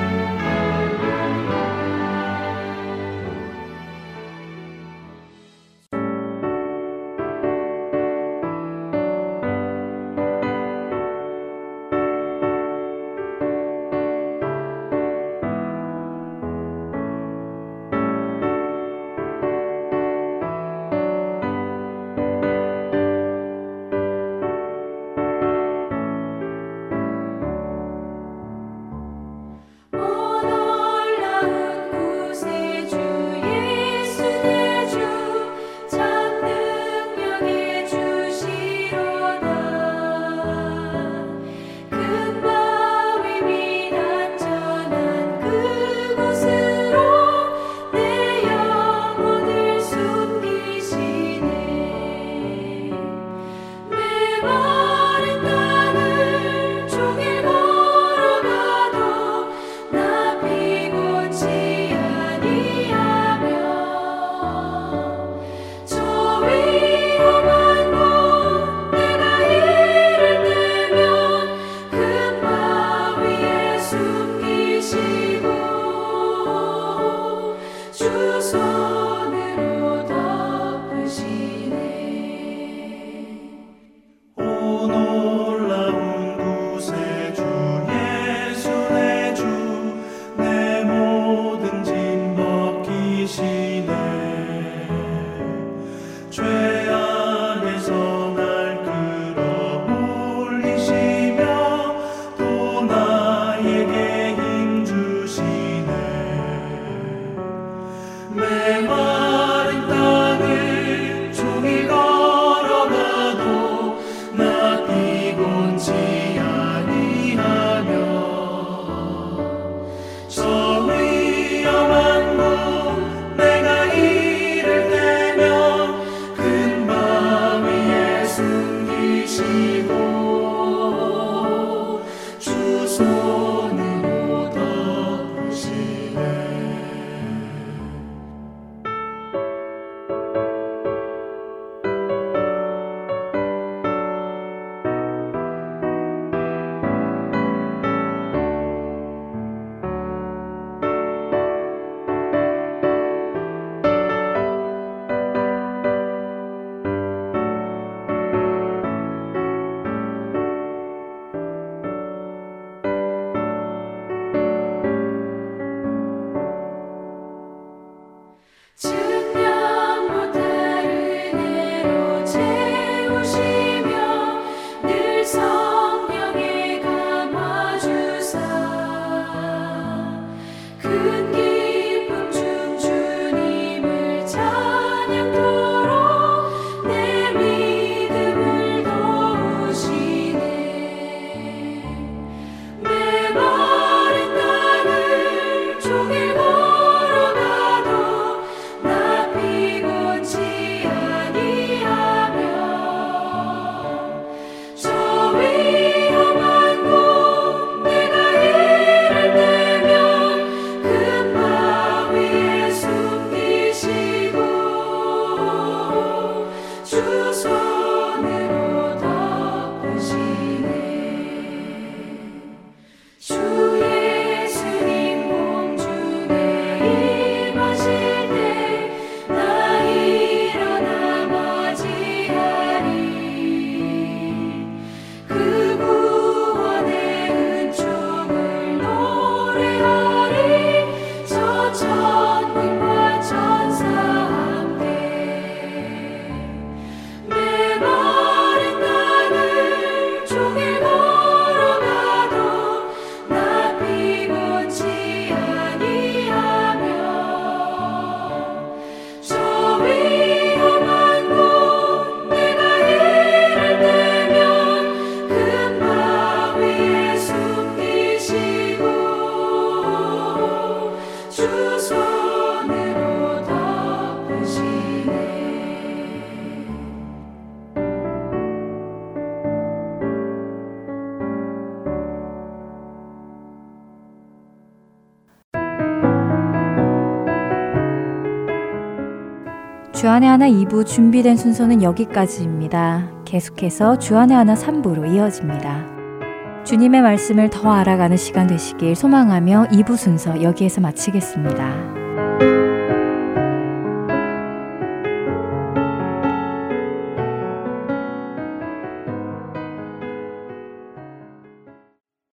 하나 2부 준비된 순서는 여기까지입니다. 계속해서 주안의 하나 3부로 이어집니다. 주님의 말씀을 더 알아가는 시간 되시길 소망하며 2부 순서 여기에서 마치겠습니다.